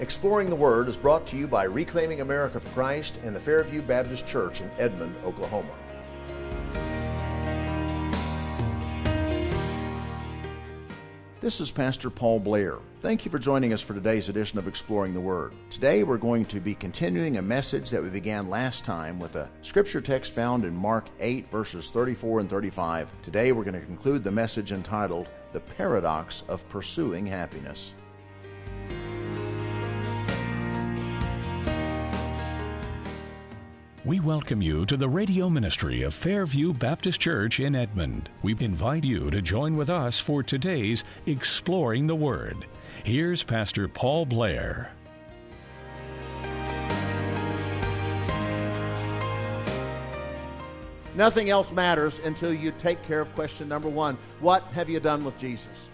Exploring the Word is brought to you by Reclaiming America for Christ and the Fairview Baptist Church in Edmond, Oklahoma. This is Pastor Paul Blair. Thank you for joining us for today's edition of Exploring the Word. Today we're going to be continuing a message that we began last time with a scripture text found in Mark 8, verses 34 and 35. Today we're going to conclude the message entitled The Paradox of Pursuing Happiness. We welcome you to the radio ministry of Fairview Baptist Church in Edmond. We invite you to join with us for today's Exploring the Word. Here's Pastor Paul Blair. Nothing else matters until you take care of question number one What have you done with Jesus?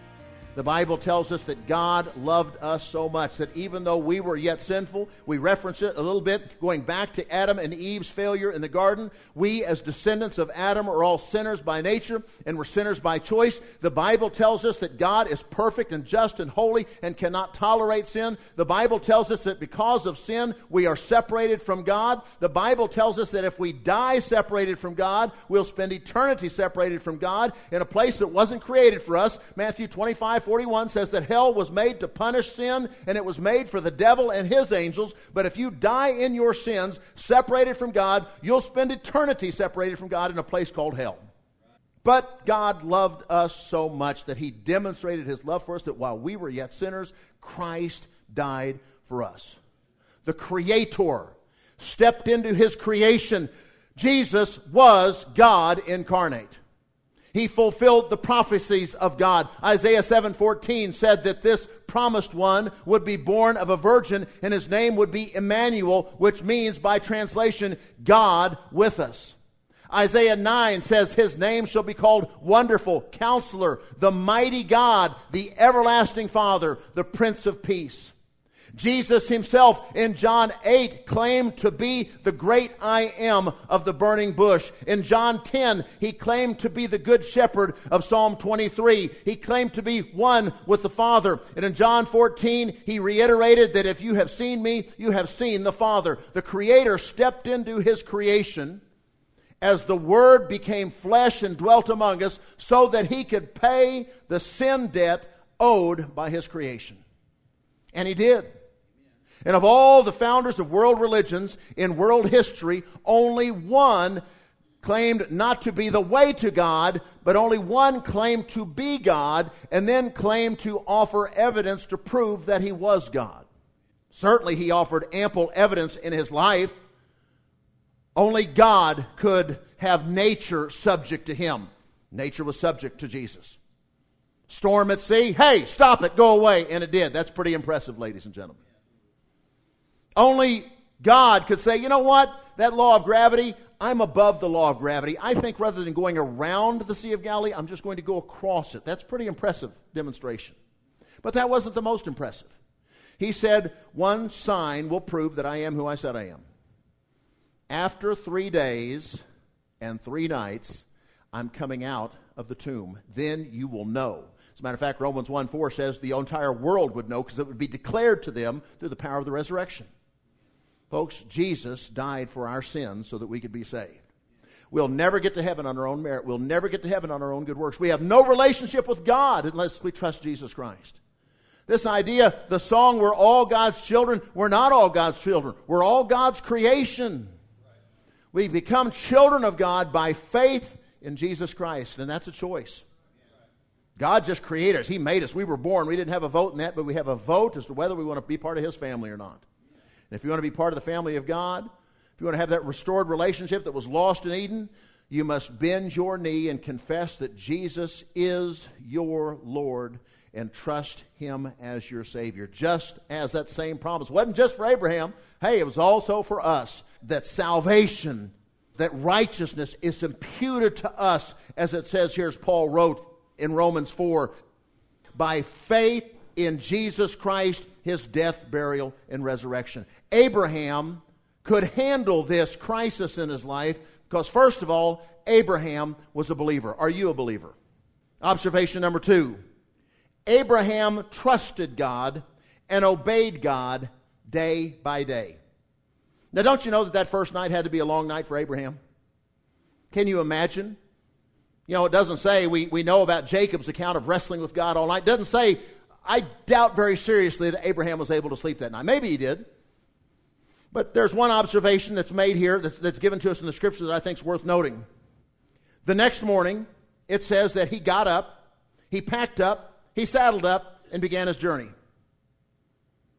The Bible tells us that God loved us so much that even though we were yet sinful, we reference it a little bit going back to Adam and Eve's failure in the garden. We, as descendants of Adam, are all sinners by nature and we're sinners by choice. The Bible tells us that God is perfect and just and holy and cannot tolerate sin. The Bible tells us that because of sin, we are separated from God. The Bible tells us that if we die separated from God, we'll spend eternity separated from God in a place that wasn't created for us. Matthew 25 41 says that hell was made to punish sin and it was made for the devil and his angels. But if you die in your sins, separated from God, you'll spend eternity separated from God in a place called hell. But God loved us so much that he demonstrated his love for us that while we were yet sinners, Christ died for us. The Creator stepped into his creation. Jesus was God incarnate. He fulfilled the prophecies of God. Isaiah 7:14 said that this promised one would be born of a virgin and his name would be Emmanuel, which means by translation God with us. Isaiah 9 says his name shall be called Wonderful, Counselor, the Mighty God, the Everlasting Father, the Prince of Peace. Jesus himself in John 8 claimed to be the great I am of the burning bush. In John 10, he claimed to be the good shepherd of Psalm 23. He claimed to be one with the Father. And in John 14, he reiterated that if you have seen me, you have seen the Father. The Creator stepped into his creation as the Word became flesh and dwelt among us so that he could pay the sin debt owed by his creation. And he did. And of all the founders of world religions in world history, only one claimed not to be the way to God, but only one claimed to be God, and then claimed to offer evidence to prove that he was God. Certainly, he offered ample evidence in his life. Only God could have nature subject to him. Nature was subject to Jesus. Storm at sea, hey, stop it, go away. And it did. That's pretty impressive, ladies and gentlemen. Only God could say, you know what? That law of gravity, I'm above the law of gravity. I think rather than going around the Sea of Galilee, I'm just going to go across it. That's pretty impressive demonstration. But that wasn't the most impressive. He said, One sign will prove that I am who I said I am. After three days and three nights, I'm coming out of the tomb. Then you will know. As a matter of fact, Romans 1 4 says the entire world would know because it would be declared to them through the power of the resurrection. Folks, Jesus died for our sins so that we could be saved. We'll never get to heaven on our own merit. We'll never get to heaven on our own good works. We have no relationship with God unless we trust Jesus Christ. This idea, the song, we're all God's children, we're not all God's children. We're all God's creation. We become children of God by faith in Jesus Christ, and that's a choice. God just created us. He made us. We were born. We didn't have a vote in that, but we have a vote as to whether we want to be part of His family or not. And if you want to be part of the family of God, if you want to have that restored relationship that was lost in Eden, you must bend your knee and confess that Jesus is your Lord and trust Him as your Savior. Just as that same promise. Wasn't just for Abraham, hey, it was also for us that salvation, that righteousness is imputed to us, as it says here, as Paul wrote in Romans 4, by faith in Jesus Christ his death, burial, and resurrection. Abraham could handle this crisis in his life because, first of all, Abraham was a believer. Are you a believer? Observation number two Abraham trusted God and obeyed God day by day. Now, don't you know that that first night had to be a long night for Abraham? Can you imagine? You know, it doesn't say, we, we know about Jacob's account of wrestling with God all night. It doesn't say, I doubt very seriously that Abraham was able to sleep that night. Maybe he did. But there's one observation that's made here that's, that's given to us in the scripture that I think is worth noting. The next morning, it says that he got up, he packed up, he saddled up, and began his journey.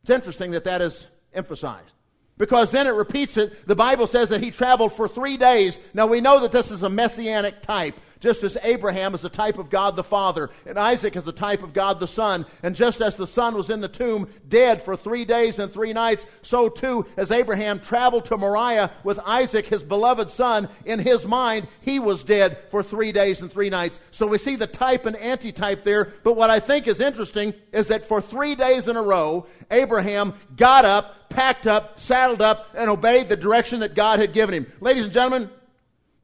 It's interesting that that is emphasized. Because then it repeats it. The Bible says that he traveled for three days. Now we know that this is a messianic type. Just as Abraham is the type of God the Father, and Isaac is the type of God the Son, and just as the Son was in the tomb dead for three days and three nights, so too as Abraham traveled to Moriah with Isaac, his beloved son, in his mind, he was dead for three days and three nights. So we see the type and antitype there, but what I think is interesting is that for three days in a row, Abraham got up, packed up, saddled up, and obeyed the direction that God had given him. Ladies and gentlemen,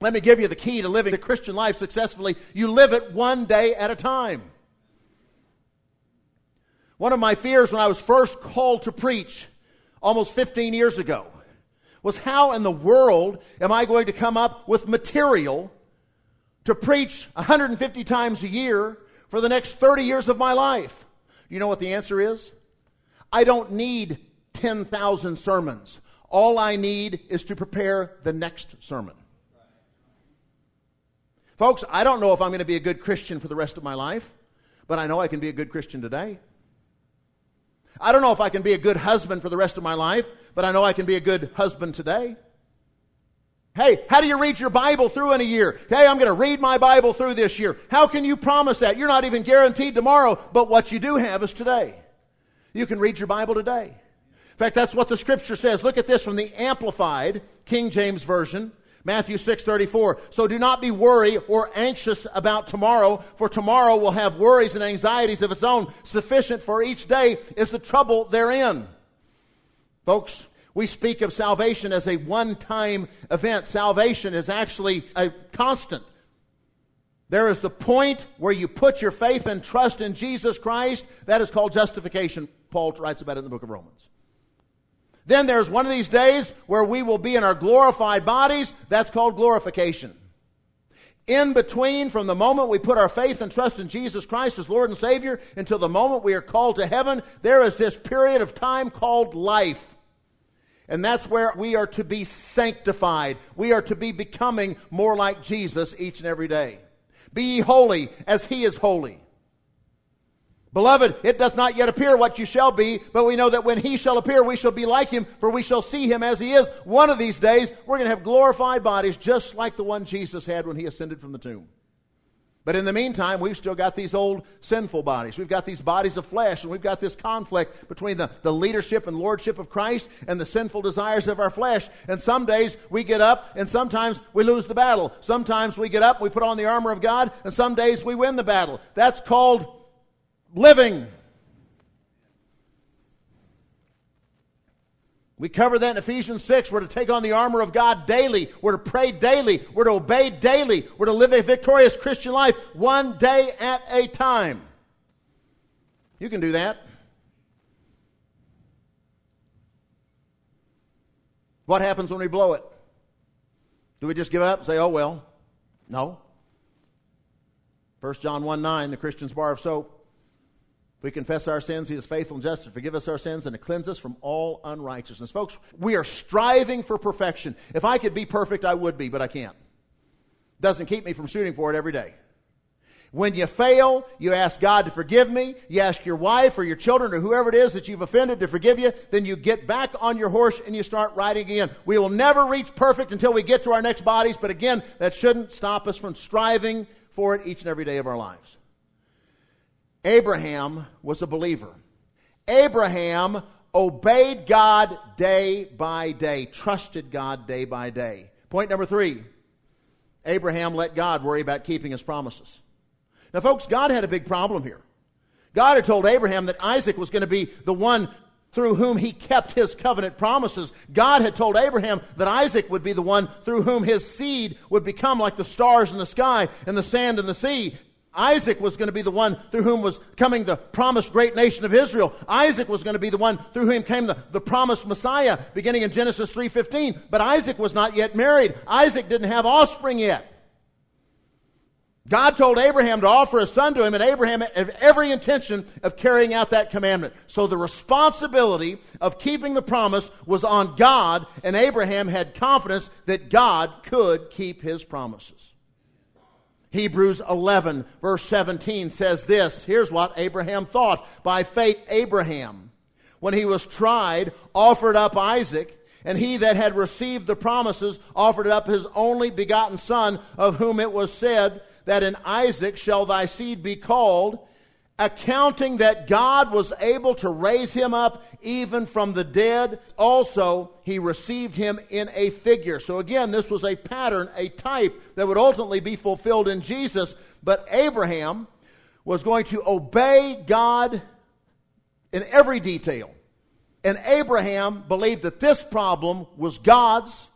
let me give you the key to living the Christian life successfully. You live it one day at a time. One of my fears when I was first called to preach almost 15 years ago was how in the world am I going to come up with material to preach 150 times a year for the next 30 years of my life? You know what the answer is? I don't need 10,000 sermons. All I need is to prepare the next sermon. Folks, I don't know if I'm going to be a good Christian for the rest of my life, but I know I can be a good Christian today. I don't know if I can be a good husband for the rest of my life, but I know I can be a good husband today. Hey, how do you read your Bible through in a year? Hey, I'm going to read my Bible through this year. How can you promise that? You're not even guaranteed tomorrow, but what you do have is today. You can read your Bible today. In fact, that's what the scripture says. Look at this from the Amplified King James Version. Matthew 6:34. So do not be worried or anxious about tomorrow, for tomorrow will have worries and anxieties of its own. Sufficient for each day is the trouble therein. Folks, we speak of salvation as a one-time event. Salvation is actually a constant. There is the point where you put your faith and trust in Jesus Christ. That is called justification. Paul writes about it in the book of Romans. Then there's one of these days where we will be in our glorified bodies. That's called glorification. In between, from the moment we put our faith and trust in Jesus Christ as Lord and Savior until the moment we are called to heaven, there is this period of time called life. And that's where we are to be sanctified. We are to be becoming more like Jesus each and every day. Be ye holy as he is holy. Beloved, it doth not yet appear what you shall be, but we know that when he shall appear, we shall be like him, for we shall see him as he is. One of these days, we're going to have glorified bodies just like the one Jesus had when he ascended from the tomb. But in the meantime, we've still got these old sinful bodies. We've got these bodies of flesh, and we've got this conflict between the, the leadership and lordship of Christ and the sinful desires of our flesh. And some days we get up, and sometimes we lose the battle. Sometimes we get up, we put on the armor of God, and some days we win the battle. That's called living. We cover that in Ephesians 6. We're to take on the armor of God daily. We're to pray daily. We're to obey daily. We're to live a victorious Christian life one day at a time. You can do that. What happens when we blow it? Do we just give up and say, oh, well? No. 1 John 1 9, the Christian's bar of soap. We confess our sins, He is faithful and just to forgive us our sins and to cleanse us from all unrighteousness. Folks, we are striving for perfection. If I could be perfect, I would be, but I can't. Doesn't keep me from shooting for it every day. When you fail, you ask God to forgive me. You ask your wife or your children or whoever it is that you've offended to forgive you. Then you get back on your horse and you start riding again. We will never reach perfect until we get to our next bodies, but again, that shouldn't stop us from striving for it each and every day of our lives. Abraham was a believer. Abraham obeyed God day by day, trusted God day by day. Point number three Abraham let God worry about keeping his promises. Now, folks, God had a big problem here. God had told Abraham that Isaac was going to be the one through whom he kept his covenant promises. God had told Abraham that Isaac would be the one through whom his seed would become like the stars in the sky and the sand in the sea. Isaac was going to be the one through whom was coming the promised great nation of Israel. Isaac was going to be the one through whom came the, the promised Messiah, beginning in Genesis 3.15. But Isaac was not yet married. Isaac didn't have offspring yet. God told Abraham to offer a son to him, and Abraham had every intention of carrying out that commandment. So the responsibility of keeping the promise was on God, and Abraham had confidence that God could keep his promises. Hebrews 11, verse 17 says this. Here's what Abraham thought. By faith, Abraham, when he was tried, offered up Isaac, and he that had received the promises offered up his only begotten son, of whom it was said, that in Isaac shall thy seed be called, accounting that God was able to raise him up even from the dead. Also, he received him in a figure. So again, this was a pattern, a type that would ultimately be fulfilled in Jesus. But Abraham was going to obey God in every detail. And Abraham believed that this problem was God's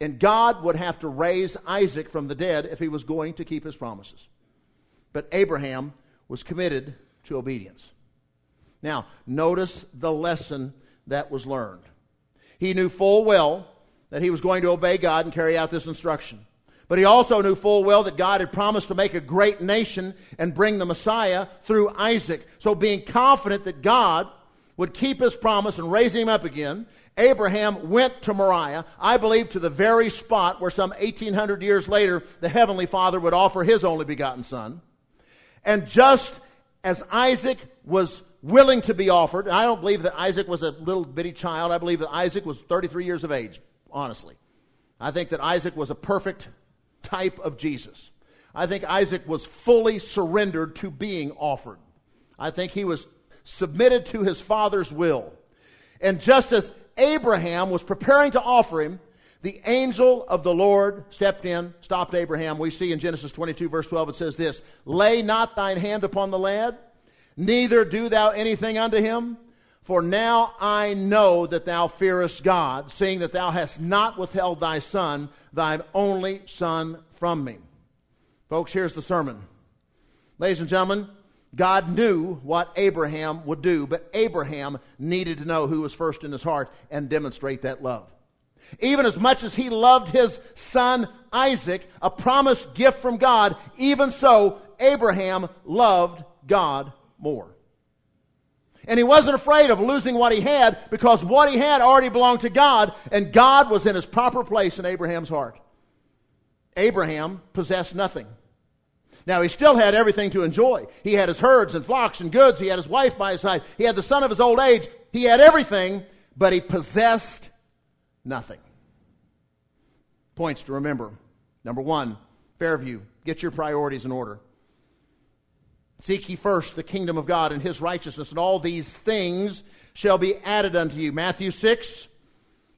and God would have to raise Isaac from the dead if he was going to keep his promises. But Abraham was committed to obedience. Now, notice the lesson that was learned. He knew full well that he was going to obey God and carry out this instruction. But he also knew full well that God had promised to make a great nation and bring the Messiah through Isaac. So, being confident that God would keep his promise and raise him up again, Abraham went to Moriah, I believe to the very spot where some 1800 years later the Heavenly Father would offer his only begotten Son. And just as Isaac was willing to be offered, I don't believe that Isaac was a little bitty child, I believe that Isaac was 33 years of age, honestly. I think that Isaac was a perfect type of Jesus. I think Isaac was fully surrendered to being offered. I think he was submitted to his father's will. And just as Abraham was preparing to offer him, the angel of the Lord stepped in, stopped Abraham. We see in Genesis 22, verse 12, it says this Lay not thine hand upon the lad, neither do thou anything unto him. For now I know that thou fearest God, seeing that thou hast not withheld thy son, thy only son, from me. Folks, here's the sermon. Ladies and gentlemen, God knew what Abraham would do, but Abraham needed to know who was first in his heart and demonstrate that love. Even as much as he loved his son Isaac, a promised gift from God, even so, Abraham loved God more. And he wasn't afraid of losing what he had because what he had already belonged to God, and God was in his proper place in Abraham's heart. Abraham possessed nothing. Now, he still had everything to enjoy. He had his herds and flocks and goods. He had his wife by his side. He had the son of his old age. He had everything, but he possessed nothing. Points to remember. Number one, Fairview, get your priorities in order. Seek ye first the kingdom of God and his righteousness, and all these things shall be added unto you. Matthew 6,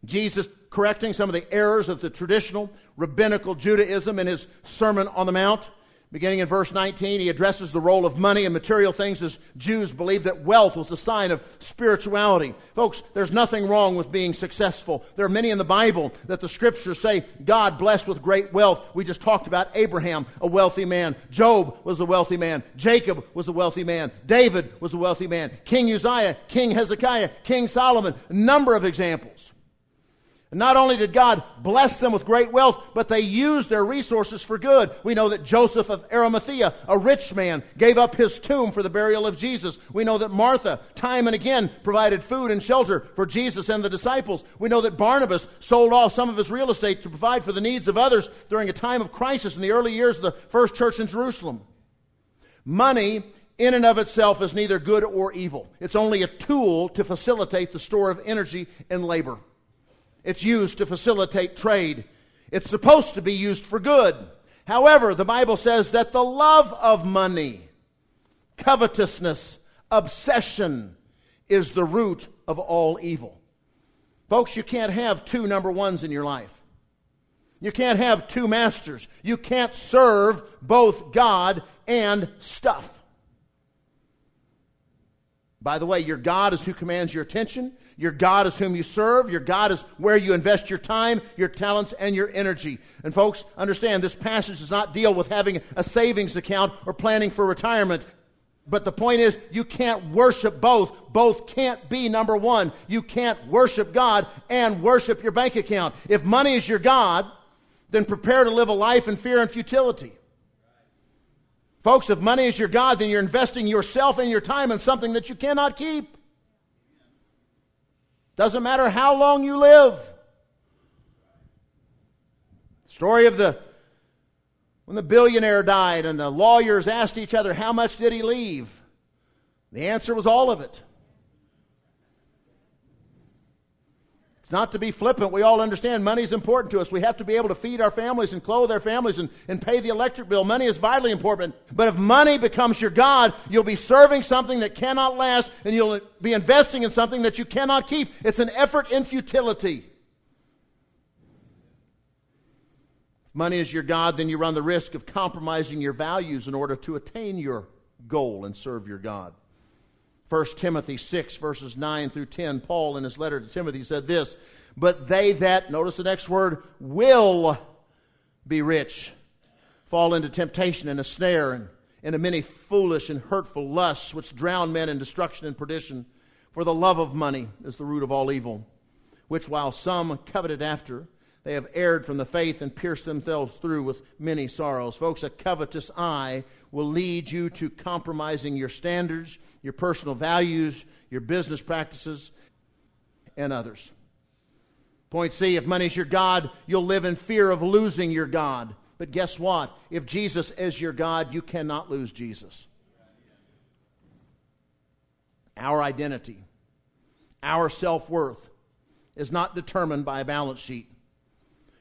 Jesus correcting some of the errors of the traditional rabbinical Judaism in his Sermon on the Mount. Beginning in verse 19, he addresses the role of money and material things as Jews believed that wealth was a sign of spirituality. Folks, there's nothing wrong with being successful. There are many in the Bible that the scriptures say God blessed with great wealth. We just talked about Abraham, a wealthy man. Job was a wealthy man. Jacob was a wealthy man. David was a wealthy man. King Uzziah, King Hezekiah, King Solomon, a number of examples. And not only did God bless them with great wealth, but they used their resources for good. We know that Joseph of Arimathea, a rich man, gave up his tomb for the burial of Jesus. We know that Martha, time and again, provided food and shelter for Jesus and the disciples. We know that Barnabas sold off some of his real estate to provide for the needs of others during a time of crisis in the early years of the first church in Jerusalem. Money in and of itself is neither good or evil. It's only a tool to facilitate the store of energy and labor. It's used to facilitate trade. It's supposed to be used for good. However, the Bible says that the love of money, covetousness, obsession is the root of all evil. Folks, you can't have two number ones in your life. You can't have two masters. You can't serve both God and stuff. By the way, your God is who commands your attention. Your God is whom you serve. Your God is where you invest your time, your talents, and your energy. And folks, understand this passage does not deal with having a savings account or planning for retirement. But the point is, you can't worship both. Both can't be number one. You can't worship God and worship your bank account. If money is your God, then prepare to live a life in fear and futility. Folks, if money is your God, then you're investing yourself and your time in something that you cannot keep. Doesn't matter how long you live. Story of the when the billionaire died and the lawyers asked each other, How much did he leave? The answer was all of it. It's not to be flippant. We all understand money is important to us. We have to be able to feed our families and clothe our families and, and pay the electric bill. Money is vitally important. But if money becomes your God, you'll be serving something that cannot last and you'll be investing in something that you cannot keep. It's an effort in futility. money is your God, then you run the risk of compromising your values in order to attain your goal and serve your God. 1 Timothy 6, verses 9 through 10, Paul in his letter to Timothy said this But they that, notice the next word, will be rich, fall into temptation and a snare and into many foolish and hurtful lusts which drown men in destruction and perdition. For the love of money is the root of all evil, which while some coveted after, they have erred from the faith and pierced themselves through with many sorrows. Folks, a covetous eye will lead you to compromising your standards, your personal values, your business practices, and others. Point C if money's your God, you'll live in fear of losing your God. But guess what? If Jesus is your God, you cannot lose Jesus. Our identity, our self worth, is not determined by a balance sheet.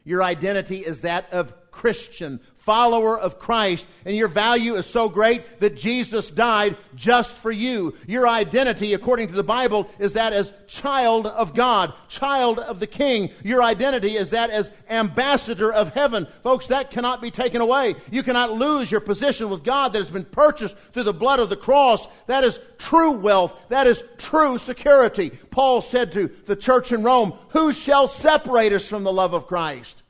Your identity is that of Christian, follower of Christ, and your value is so great that Jesus died just for you. Your identity, according to the Bible, is that as child of God, child of the King. Your identity is that as ambassador of heaven. Folks, that cannot be taken away. You cannot lose your position with God that has been purchased through the blood of the cross. That is true wealth. That is true security. Paul said to the church in Rome, Who shall separate us from the love of Christ?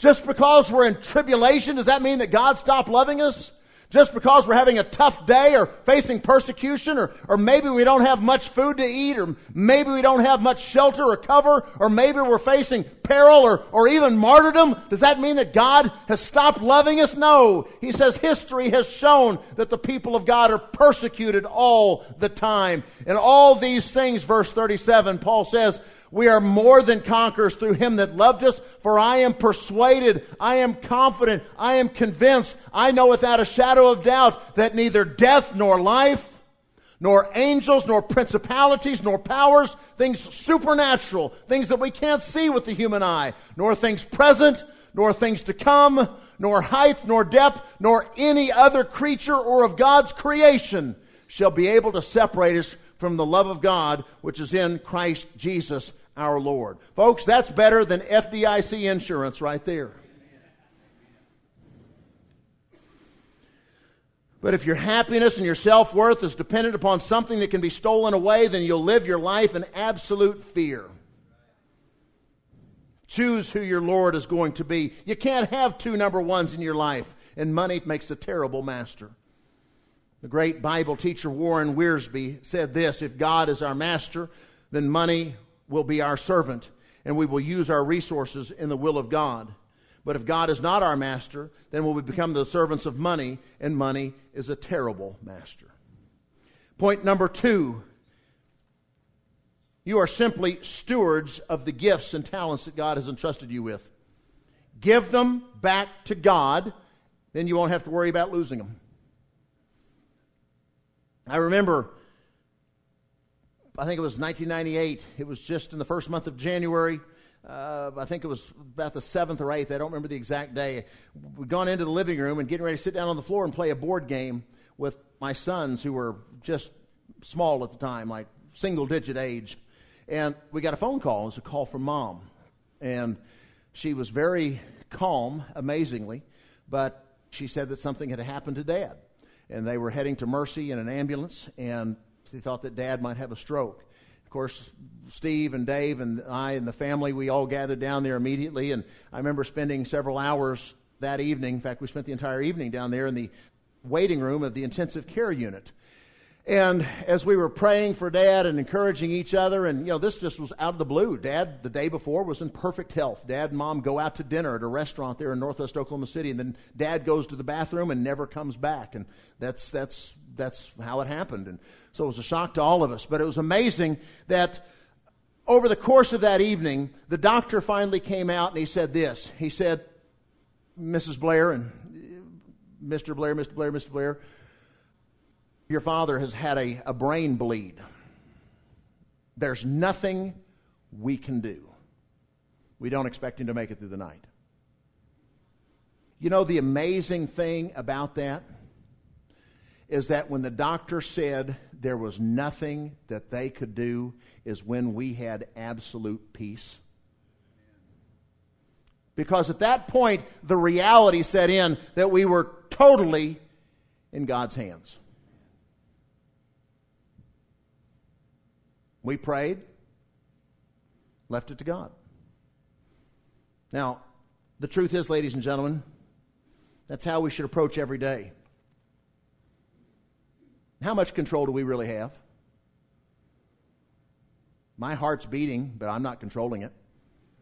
Just because we're in tribulation, does that mean that God stopped loving us? Just because we're having a tough day or facing persecution or, or maybe we don't have much food to eat or maybe we don't have much shelter or cover or maybe we're facing peril or, or even martyrdom, does that mean that God has stopped loving us? No. He says history has shown that the people of God are persecuted all the time. And all these things, verse 37, Paul says, we are more than conquerors through him that loved us, for I am persuaded, I am confident, I am convinced, I know without a shadow of doubt that neither death nor life, nor angels, nor principalities, nor powers, things supernatural, things that we can't see with the human eye, nor things present, nor things to come, nor height, nor depth, nor any other creature or of God's creation shall be able to separate us from the love of God which is in Christ Jesus our Lord. Folks, that's better than FDIC insurance right there. But if your happiness and your self worth is dependent upon something that can be stolen away, then you'll live your life in absolute fear. Choose who your Lord is going to be. You can't have two number ones in your life, and money makes a terrible master. The great Bible teacher Warren Wiersbe said this If God is our master, then money will be our servant, and we will use our resources in the will of God. But if God is not our master, then will we become the servants of money, and money is a terrible master. Point number two you are simply stewards of the gifts and talents that God has entrusted you with. Give them back to God, then you won't have to worry about losing them. I remember I think it was 1998. It was just in the first month of January. Uh, I think it was about the seventh or eighth. I don't remember the exact day. We'd gone into the living room and getting ready to sit down on the floor and play a board game with my sons, who were just small at the time, like single digit age. And we got a phone call. It was a call from mom. And she was very calm, amazingly, but she said that something had happened to dad. And they were heading to Mercy in an ambulance, and They thought that Dad might have a stroke. Of course, Steve and Dave and I and the family, we all gathered down there immediately. And I remember spending several hours that evening. In fact, we spent the entire evening down there in the waiting room of the intensive care unit. And as we were praying for Dad and encouraging each other, and you know, this just was out of the blue. Dad, the day before, was in perfect health. Dad and Mom go out to dinner at a restaurant there in Northwest Oklahoma City, and then Dad goes to the bathroom and never comes back. And that's that's that's how it happened. And so it was a shock to all of us. But it was amazing that over the course of that evening, the doctor finally came out and he said this. He said, Mrs. Blair and uh, Mr. Blair, Mr. Blair, Mr. Blair, your father has had a, a brain bleed. There's nothing we can do. We don't expect him to make it through the night. You know, the amazing thing about that is that when the doctor said there was nothing that they could do, is when we had absolute peace. Because at that point, the reality set in that we were totally in God's hands. We prayed, left it to God. Now, the truth is, ladies and gentlemen, that's how we should approach every day. How much control do we really have? My heart's beating, but I'm not controlling it.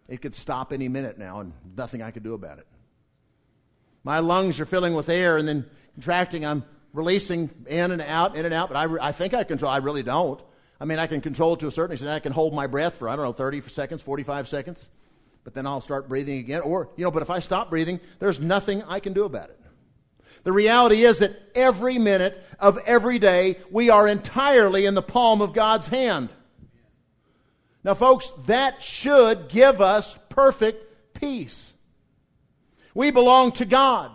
It could stop any minute now, and nothing I could do about it. My lungs are filling with air and then contracting. I'm releasing in and out, in and out, but I, I think I control. I really don't. I mean, I can control it to a certain extent. I can hold my breath for, I don't know, 30 seconds, 45 seconds, but then I'll start breathing again. Or, you know, but if I stop breathing, there's nothing I can do about it. The reality is that every minute of every day, we are entirely in the palm of God's hand. Now, folks, that should give us perfect peace. We belong to God.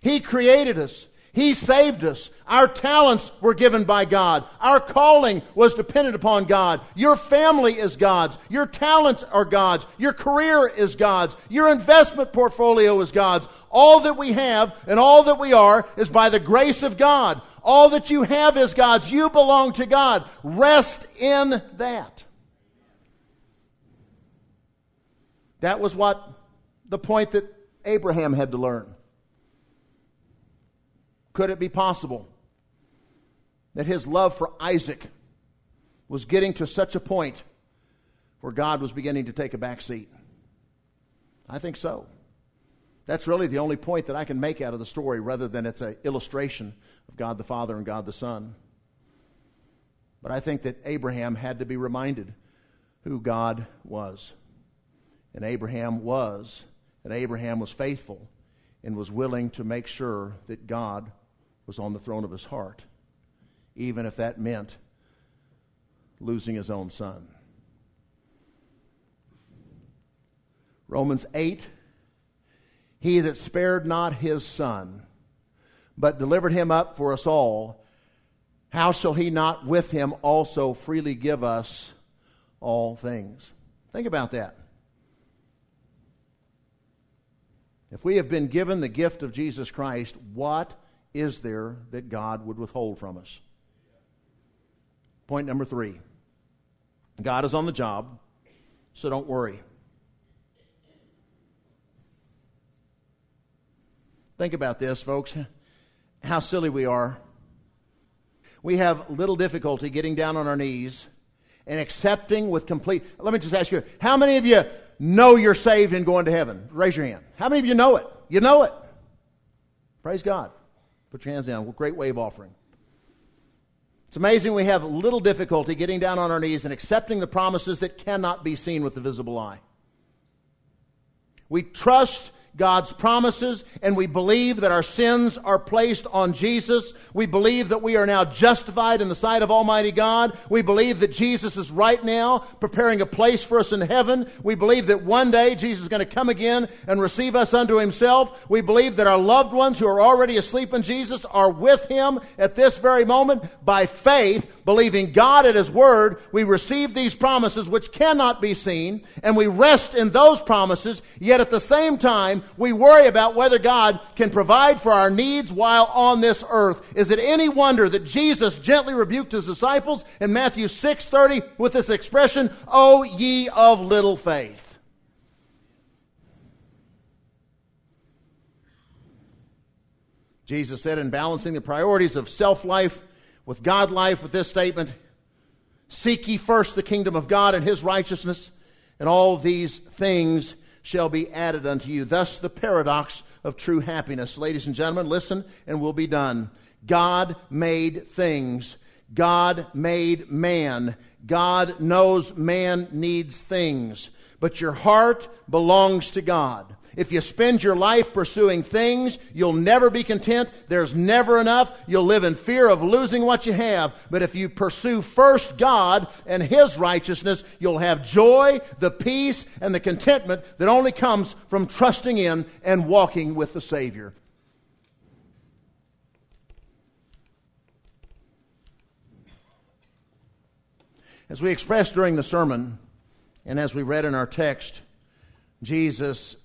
He created us. He saved us. Our talents were given by God. Our calling was dependent upon God. Your family is God's. Your talents are God's. Your career is God's. Your investment portfolio is God's. All that we have and all that we are is by the grace of God. All that you have is God's. You belong to God. Rest in that. That was what the point that Abraham had to learn. Could it be possible that his love for Isaac was getting to such a point where God was beginning to take a back seat? I think so. That's really the only point that I can make out of the story rather than it's an illustration of God the Father and God the Son. But I think that Abraham had to be reminded who God was. And Abraham was, and Abraham was faithful and was willing to make sure that God was on the throne of his heart, even if that meant losing his own son. Romans 8 He that spared not his son, but delivered him up for us all, how shall he not with him also freely give us all things? Think about that. If we have been given the gift of Jesus Christ, what is there that God would withhold from us? Point number three God is on the job, so don't worry. Think about this, folks. How silly we are. We have little difficulty getting down on our knees and accepting with complete. Let me just ask you how many of you know you're saved and going to heaven? Raise your hand. How many of you know it? You know it. Praise God. Put your hands down. Great wave offering. It's amazing we have little difficulty getting down on our knees and accepting the promises that cannot be seen with the visible eye. We trust God's promises, and we believe that our sins are placed on Jesus. We believe that we are now justified in the sight of Almighty God. We believe that Jesus is right now preparing a place for us in heaven. We believe that one day Jesus is going to come again and receive us unto himself. We believe that our loved ones who are already asleep in Jesus are with him at this very moment by faith believing God at His Word, we receive these promises which cannot be seen, and we rest in those promises, yet at the same time, we worry about whether God can provide for our needs while on this earth. Is it any wonder that Jesus gently rebuked his disciples in Matthew 6:30 with this expression, "O ye of little faith"? Jesus said in balancing the priorities of self life with God life with this statement Seek ye first the kingdom of God and his righteousness, and all these things shall be added unto you. Thus, the paradox of true happiness. Ladies and gentlemen, listen and we'll be done. God made things, God made man. God knows man needs things, but your heart belongs to God. If you spend your life pursuing things, you'll never be content. There's never enough. You'll live in fear of losing what you have. But if you pursue first God and His righteousness, you'll have joy, the peace, and the contentment that only comes from trusting in and walking with the Savior. As we expressed during the sermon, and as we read in our text, Jesus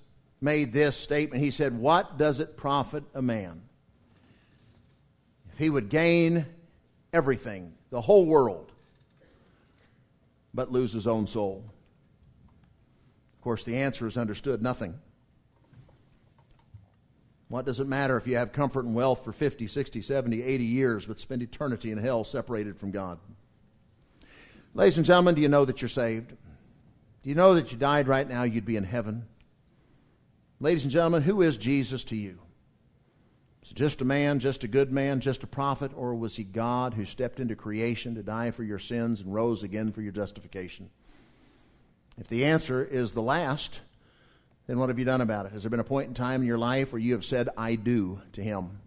made this statement. He said, What does it profit a man if he would gain everything, the whole world, but lose his own soul? Of course, the answer is understood nothing. What does it matter if you have comfort and wealth for 50, 60, 70, 80 years, but spend eternity in hell separated from God? Ladies and gentlemen, do you know that you're saved? Do you know that you died right now, you'd be in heaven? Ladies and gentlemen, who is Jesus to you? Is he just a man, just a good man, just a prophet, or was he God who stepped into creation to die for your sins and rose again for your justification? If the answer is the last, then what have you done about it? Has there been a point in time in your life where you have said, I do to him?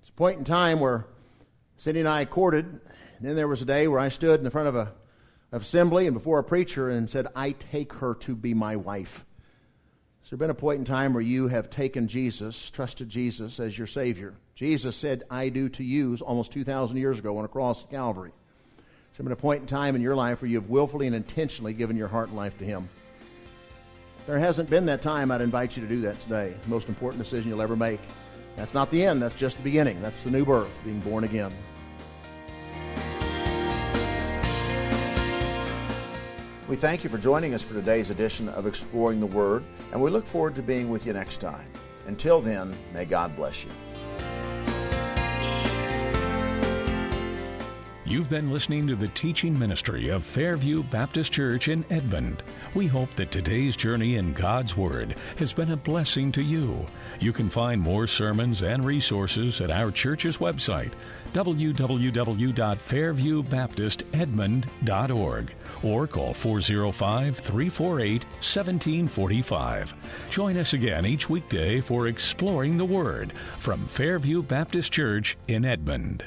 It's a point in time where Cindy and I courted. And then there was a day where I stood in the front of a assembly and before a preacher and said, I take her to be my wife. Has there been a point in time where you have taken Jesus, trusted Jesus as your Savior? Jesus said, I do to you almost 2,000 years ago on a cross at Calvary. Has there been a point in time in your life where you have willfully and intentionally given your heart and life to Him? There hasn't been that time. I'd invite you to do that today. The most important decision you'll ever make. That's not the end, that's just the beginning. That's the new birth, being born again. We thank you for joining us for today's edition of Exploring the Word, and we look forward to being with you next time. Until then, may God bless you. You've been listening to the teaching ministry of Fairview Baptist Church in Edmond. We hope that today's journey in God's Word has been a blessing to you. You can find more sermons and resources at our church's website, www.fairviewbaptistedmond.org, or call 405 348 1745. Join us again each weekday for Exploring the Word from Fairview Baptist Church in Edmond.